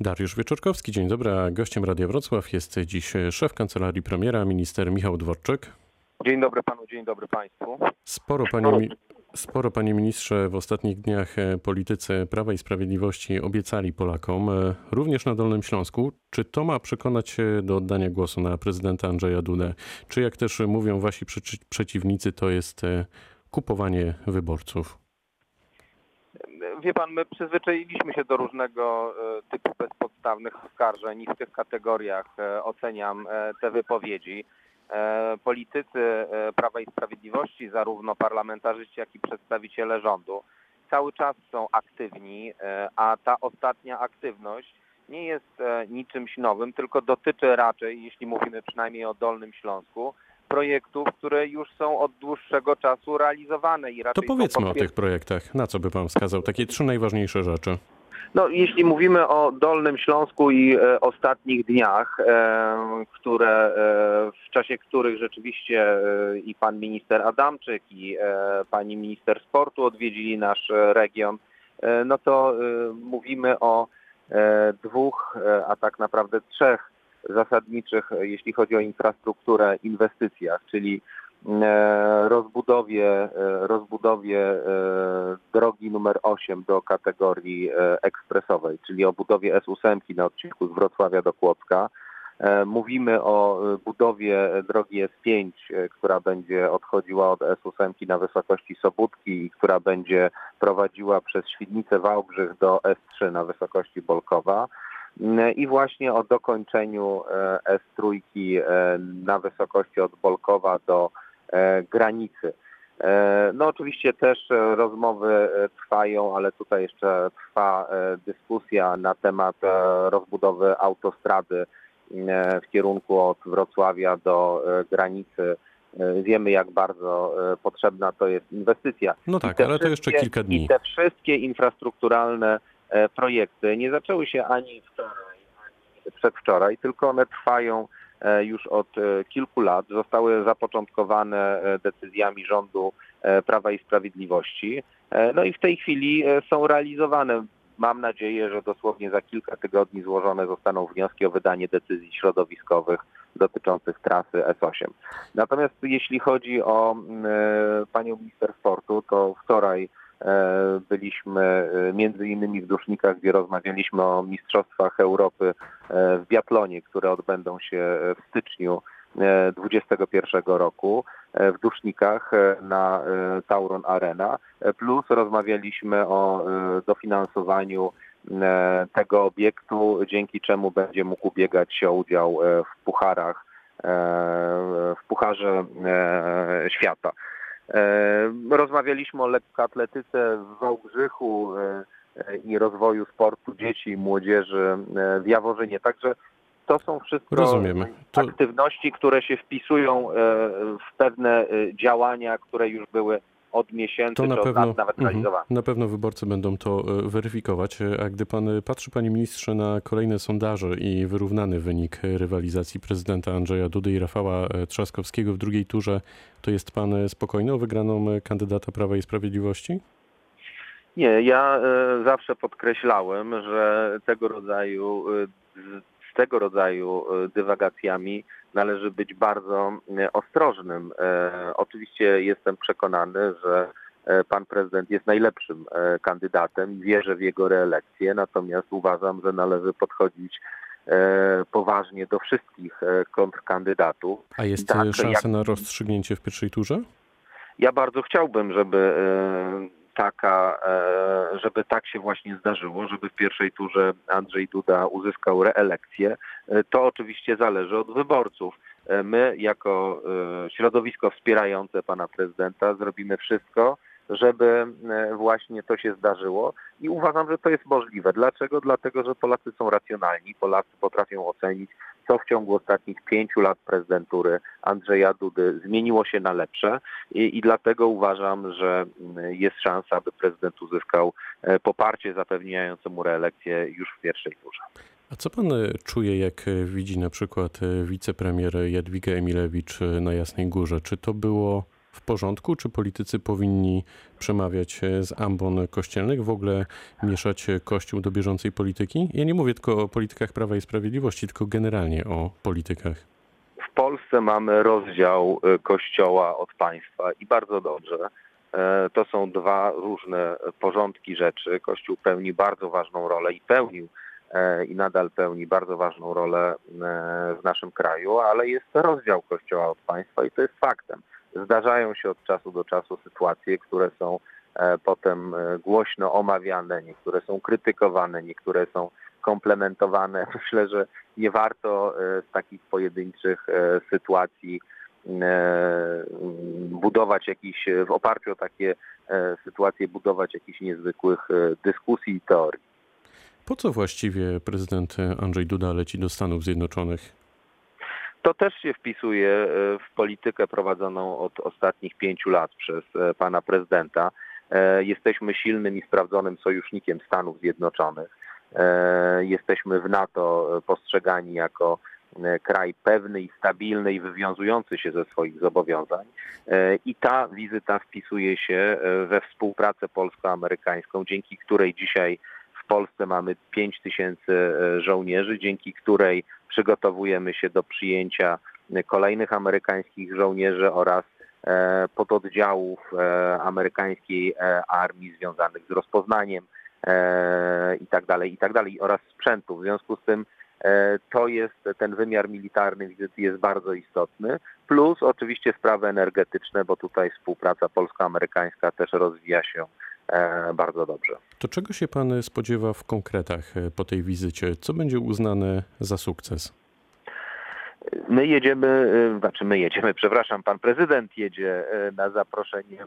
Dariusz Wieczorkowski, dzień dobry. Gościem Radia Wrocław jest dziś szef kancelarii premiera, minister Michał Dworczyk. Dzień dobry panu, dzień dobry państwu. Sporo, panie, sporo, panie ministrze, w ostatnich dniach e, politycy Prawa i Sprawiedliwości obiecali Polakom, e, również na Dolnym Śląsku. Czy to ma przekonać do oddania głosu na prezydenta Andrzeja Dudę? Czy jak też mówią wasi przeci- przeciwnicy, to jest e, kupowanie wyborców? Wie pan, my przyzwyczailiśmy się do różnego e, typu bezpodstawnych oskarżeń i w tych kategoriach e, oceniam e, te wypowiedzi. Politycy Prawa i Sprawiedliwości, zarówno parlamentarzyści, jak i przedstawiciele rządu, cały czas są aktywni, a ta ostatnia aktywność nie jest niczymś nowym, tylko dotyczy raczej, jeśli mówimy przynajmniej o Dolnym Śląsku, projektów, które już są od dłuższego czasu realizowane i To powiedzmy o tych projektach. Na co by pan wskazał? Takie trzy najważniejsze rzeczy. No, jeśli mówimy o Dolnym Śląsku i e, ostatnich dniach, e, które, e, w czasie których rzeczywiście e, i pan minister Adamczyk i e, pani minister sportu odwiedzili nasz e, region, no to mówimy o dwóch, a tak naprawdę trzech zasadniczych, e, jeśli chodzi o infrastrukturę, inwestycjach, czyli e, rozbudowie, e, rozbudowie drogi numer 8 do kategorii ekspresowej, czyli o budowie S8 na odcinku z Wrocławia do Kłodzka. Mówimy o budowie drogi S5, e, która będzie odchodziła od S8 na wysokości Sobótki i która będzie prowadziła przez Świdnicę Wałbrzych do S3 na wysokości Bolkowa. Mm, I właśnie o dokończeniu e, S3 e, na wysokości od Bolkowa do e, granicy. E, No oczywiście też e, rozmowy e, trwają, ale tutaj jeszcze trwa e, dyskusja na temat e, rozbudowy autostrady e, w kierunku od Wrocławia do e, granicy. E, Wiemy jak bardzo e, potrzebna to jest inwestycja. No tak, ale to jeszcze kilka dni. I te wszystkie infrastrukturalne e, projekty nie zaczęły się ani wczoraj, ani przedwczoraj, tylko one trwają e, już od e, kilku lat. Zostały zapoczątkowane e, decyzjami rządu e, Prawa i Sprawiedliwości. E, No i w tej chwili e, są realizowane. Mam nadzieję, że dosłownie za kilka tygodni złożone zostaną wnioski o wydanie decyzji środowiskowych dotyczących trasy S8. Natomiast jeśli chodzi o mm, e, panią minister sportu, to wczoraj e, byliśmy e, między innymi w Dusznikach, gdzie rozmawialiśmy o Mistrzostwach Europy e, w biatlonie, które odbędą się e, w styczniu e, 2021 roku e, w Dusznikach e, na e, Tauron Arena. E, Plus rozmawialiśmy o e, dofinansowaniu e, tego obiektu, dzięki czemu będzie mógł ubiegać się o udział e, w pucharach, e, w pucharze e, świata. E, Rozmawialiśmy o lekkoatletyce w Wałbrzychu e, e, i rozwoju sportu dzieci i młodzieży w Jaworzynie. Także to są wszystko Rozumiemy. To- aktywności, które się wpisują w pewne działania, które już były od miesięcy To na pewno, lat nawet mhm, realizowane. na pewno wyborcy będą to e, weryfikować. E, A gdy pan patrzy, panie ministrze, na kolejne sondaże i wyrównany wynik rywalizacji prezydenta Andrzeja Dudy i Rafała e, Trzaskowskiego w drugiej turze, to jest pan spokojny o wygraną kandydata Prawa i Sprawiedliwości? Nie, ja zawsze podkreślałem, że tego rodzaju, tego rodzaju e, dywagacjami należy być bardzo e, ostrożnym. E, Oczywiście jestem przekonany, że pan prezydent jest najlepszym kandydatem i wierzę w jego reelekcję, natomiast uważam, że należy podchodzić poważnie do wszystkich kontrkandydatów. A jest Tak, szansa jak- na rozstrzygnięcie w pierwszej turze? Ja bardzo chciałbym, żeby taka, e, żeby tak się właśnie zdarzyło, żeby w pierwszej turze Andrzej Duda uzyskał reelekcję. E, To oczywiście zależy od wyborców. E, My jako środowisko wspierające pana prezydenta zrobimy wszystko, żeby e, właśnie to się zdarzyło i uważam, że to jest możliwe. Dlaczego? Dlatego, że Polacy są racjonalni, Polacy potrafią ocenić, co w ciągu ostatnich pięciu lat prezydentury Andrzeja Dudy zmieniło się na lepsze i, i dlatego uważam, że mm, jest szansa, aby prezydent uzyskał e, poparcie zapewniające mu reelekcję już w pierwszej turze. A co pan e, czuje, jak widzi na przykład wicepremier Jadwigę Emilewicz na Jasnej Górze? Czy to było w porządku? Czy politycy powinni przemawiać e, z ambon kościelnych, w ogóle mieszać e, Kościół do bieżącej polityki? Ja nie mówię tylko o politykach Prawa i Sprawiedliwości, tylko generalnie o politykach. W Polsce mamy rozdział y, Kościoła od państwa i bardzo dobrze. E, To są dwa różne porządki rzeczy. Kościół pełni bardzo ważną rolę i pełnił e, i nadal pełni bardzo ważną rolę e, w naszym kraju, ale jest rozdział Kościoła od państwa i to jest faktem. Zdarzają się od czasu do czasu sytuacje, które są e, potem e, głośno omawiane, niektóre są krytykowane, niektóre są komplementowane. Myślę, że nie warto e, z takich pojedynczych sytuacji budować jakiś, w oparciu o takie sytuacje budować jakichś niezwykłych dyskusji i teorii. Po co właściwie prezydent Andrzej Duda leci do Stanów Zjednoczonych? To też się wpisuje e, w politykę prowadzoną od ostatnich pięciu lat przez e, pana prezydenta. E, Jesteśmy silnym i sprawdzonym sojusznikiem Stanów Zjednoczonych. Jesteśmy w NATO postrzegani jako kraj pewny i stabilny i wywiązujący się ze swoich zobowiązań. I ta wizyta wpisuje się we współpracę polsko-amerykańską, dzięki której dzisiaj w Polsce mamy 5 tysięcy żołnierzy, dzięki której przygotowujemy się do przyjęcia kolejnych amerykańskich żołnierzy oraz e, pododdziałów e, amerykańskiej e, armii związanych z rozpoznaniem e, i tak tak oraz sprzętu. W związku z tym to jest, ten wymiar militarny jest bardzo istotny, plus oczywiście sprawy energetyczne, bo tutaj współpraca polsko-amerykańska też rozwija się bardzo dobrze. To czego się pan spodziewa w konkretach e, po tej wizycie? Co będzie uznane za sukces? My jedziemy, y, znaczy my jedziemy, przepraszam, pan prezydent jedzie na zaproszenie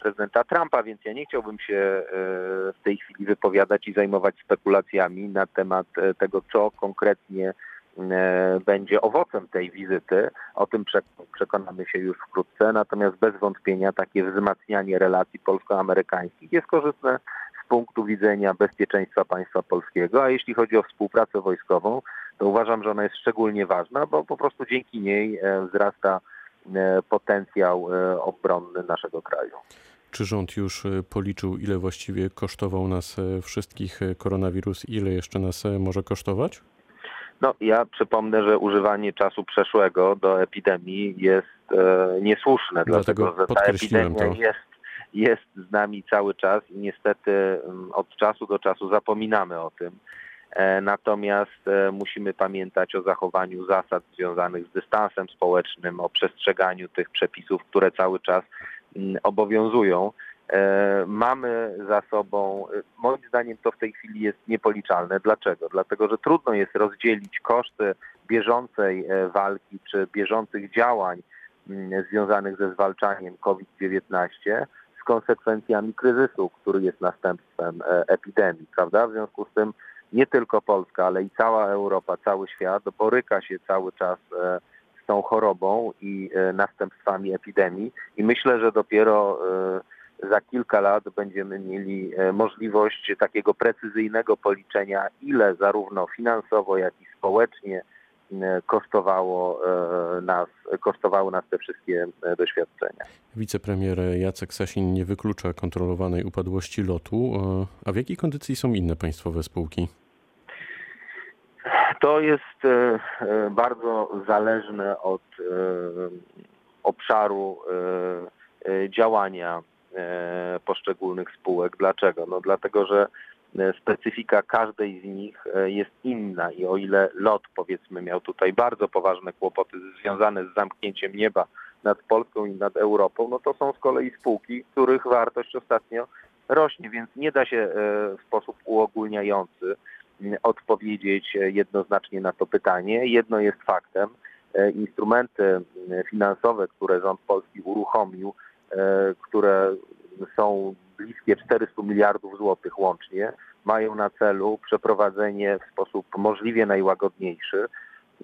prezydenta Trumpa, więc ja nie chciałbym się w tej chwili wypowiadać i zajmować spekulacjami na temat tego, co konkretnie będzie owocem tej wizyty. O tym prze- przekonamy się już wkrótce, natomiast bez wątpienia takie wzmacnianie relacji polsko-amerykańskich jest korzystne z punktu widzenia bezpieczeństwa państwa polskiego, a jeśli chodzi o współpracę wojskową, to uważam, że ona jest szczególnie ważna, bo po prostu dzięki niej e, wzrasta e, potencjał e, obronny naszego kraju. Czy rząd już e, policzył, ile właściwie kosztował nas e, wszystkich e, koronawirus, ile jeszcze nas e, może kosztować? No, ja przypomnę, że używanie czasu przeszłego do epidemii jest e, niesłuszne, Dlatego dlatego że ta epidemia to. jest, jest z nami cały czas i niestety od czasu do czasu zapominamy o tym. E, Natomiast e, musimy pamiętać o zachowaniu zasad związanych z dystansem społecznym, o przestrzeganiu tych przepisów, które cały czas obowiązują. E, Mamy za sobą, e, moim zdaniem to w tej chwili jest niepoliczalne. Dlaczego? Dlatego, że trudno jest rozdzielić koszty bieżącej e, walki czy bieżących działań mm, związanych ze zwalczaniem COVID-19 z konsekwencjami kryzysu, który jest następstwem epidemii, prawda? W związku z tym nie tylko Polska, ale i cała Europa, cały świat boryka się cały czas z tą chorobą i następstwami epidemii i myślę, że dopiero za kilka lat będziemy mieli e, możliwość takiego precyzyjnego policzenia, ile zarówno finansowo, jak i społecznie e, kosztowało e, nas, kosztowały nas te wszystkie doświadczenia. Wicepremier Jacek Sasin nie wyklucza kontrolowanej upadłości lotu. A w jakiej kondycji są inne państwowe spółki? To jest bardzo zależne od obszaru działania poszczególnych spółek. Dlaczego? No dlatego, że e, specyfika każdej z nich e, jest inna i o ile LOT powiedzmy miał tutaj bardzo poważne kłopoty związane z zamknięciem nieba nad Polską i nad Europą, no to są z kolei spółki, których wartość ostatnio rośnie, więc nie da się e, w sposób uogólniający odpowiedzieć e, jednoznacznie na to pytanie. Jedno jest faktem. E, Instrumenty finansowe, które rząd polski uruchomił, e, które są bliskie 400 miliardów złotych łącznie, mają na celu przeprowadzenie w sposób możliwie najłagodniejszy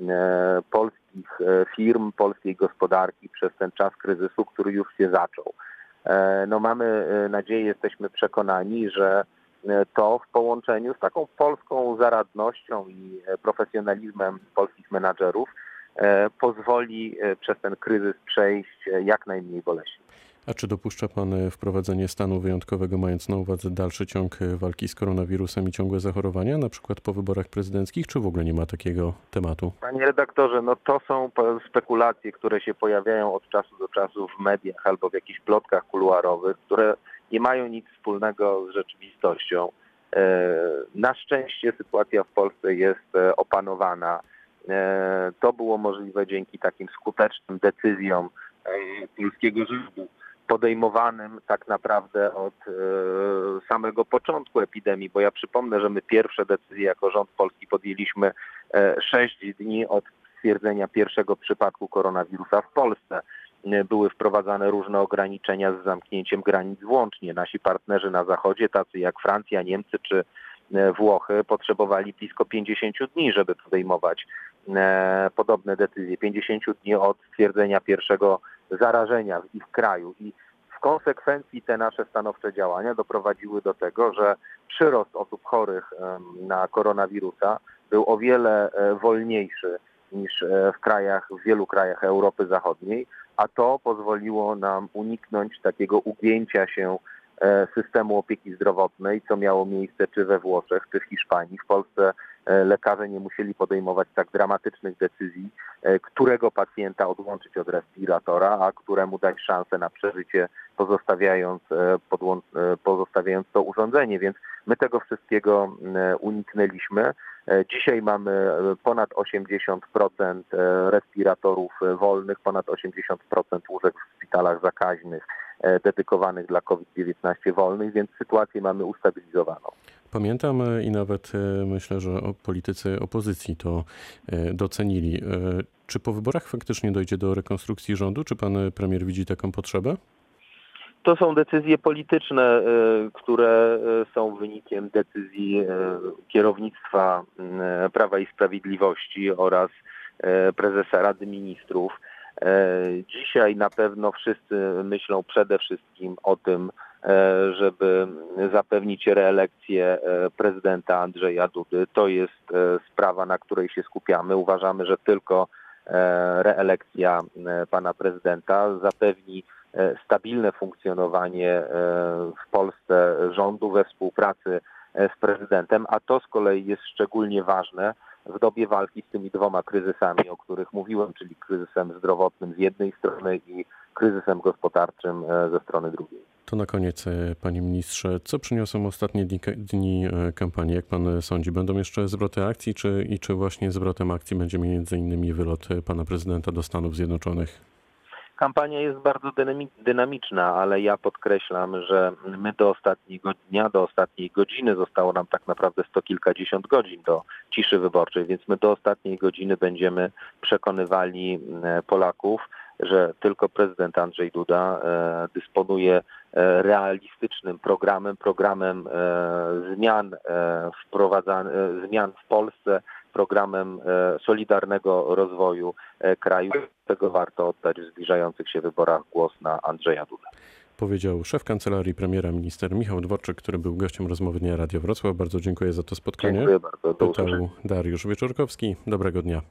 e, polskich e, firm, polskiej gospodarki przez ten czas kryzysu, który już się zaczął. E, No mamy e, nadzieję, jesteśmy przekonani, że e, to w połączeniu z taką polską zaradnością i e, profesjonalizmem polskich menadżerów e, pozwoli e, przez ten kryzys przejść e, jak najmniej boleśnie. A czy dopuszcza pan e, wprowadzenie stanu wyjątkowego, mając na uwadze dalszy ciąg e, walki z koronawirusem i ciągłe zachorowania, na przykład po wyborach prezydenckich, czy w ogóle nie ma takiego tematu? Panie redaktorze, no to są spekulacje, które się pojawiają od czasu do czasu w mediach albo w jakichś plotkach kuluarowych, które nie mają nic wspólnego z rzeczywistością. E, Na szczęście sytuacja w Polsce jest opanowana. To było możliwe dzięki takim skutecznym decyzjom polskiego rządu, podejmowanym tak naprawdę od e, samego początku epidemii, bo ja przypomnę, że my pierwsze decyzje jako rząd polski podjęliśmy e, sześć dni od stwierdzenia pierwszego przypadku koronawirusa w Polsce. E, Były wprowadzane różne ograniczenia z zamknięciem granic włącznie. Nasi partnerzy na zachodzie, tacy jak Francja, Niemcy czy Włochy, potrzebowali blisko 50 dni, żeby podejmować e, podobne decyzje. 50 dni od stwierdzenia pierwszego zarażenia w ich kraju. I w konsekwencji te nasze stanowcze działania doprowadziły do tego, że przyrost osób chorych na koronawirusa był o wiele e, wolniejszy niż e, w krajach, w wielu krajach Europy Zachodniej, a to pozwoliło nam uniknąć takiego ugięcia się e, systemu opieki zdrowotnej, co miało miejsce czy we Włoszech, czy w Hiszpanii. W Polsce e, lekarze nie musieli podejmować tak dramatycznych decyzji, e, którego pacjenta odłączyć od respiratora, a któremu dać szansę na przeżycie, pozostawiając, e, e, pozostawiając to urządzenie. Więc my tego wszystkiego e, uniknęliśmy. E, Dzisiaj mamy e, ponad 80% e, respiratorów e, wolnych, ponad 80% łóżek w szpitalach zakaźnych e, dedykowanych dla COVID-19 wolnych, więc sytuację mamy ustabilizowaną. Pamiętam e, i nawet e, myślę, że o- politycy opozycji to e, docenili. E, Czy po wyborach faktycznie dojdzie do rekonstrukcji rządu? Czy pan e, premier widzi taką potrzebę? To są decyzje polityczne, e, które e, są wynikiem decyzji e, kierownictwa e, Prawa i Sprawiedliwości oraz e, prezesa Rady Ministrów. E, Dzisiaj na pewno wszyscy myślą przede wszystkim o tym, e, żeby zapewnić reelekcję e, prezydenta Andrzeja Dudy. To jest sprawa, na której się skupiamy. Uważamy, że tylko reelekcja pana prezydenta zapewni stabilne funkcjonowanie w Polsce rządu we współpracy z prezydentem, a to z kolei jest szczególnie ważne w dobie walki z tymi dwoma kryzysami, o których mówiłem, czyli kryzysem zdrowotnym z jednej strony i kryzysem gospodarczym e, ze strony drugiej. To na koniec, e, panie ministrze, co przyniosą ostatnie dni, dni e, kampanii? Jak pan sądzi, będą jeszcze zwroty akcji, czy, i czy właśnie zwrotem akcji będzie między innymi wylot pana prezydenta do Stanów Zjednoczonych? Kampania jest bardzo dynami- dynamiczna, ale ja podkreślam, że my do ostatniego dnia, do ostatniej godziny zostało nam tak naprawdę sto kilkadziesiąt godzin do ciszy wyborczej, więc my do ostatniej godziny będziemy przekonywali e, Polaków, że tylko prezydent Andrzej Duda e, dysponuje e, realistycznym programem, programem zmian zmian w Polsce, programem solidarnego rozwoju kraju. Tego warto oddać w zbliżających się wyborach głos na Andrzeja Dudę. Powiedział szef kancelarii premiera, minister Michał Dworczyk, który był gościem rozmowy Dnia Radio Wrocław. Bardzo dziękuję za to spotkanie. Dziękuję bardzo. Do usłyszenia. Pytał Dariusz Wieczorkowski. Dobrego dnia.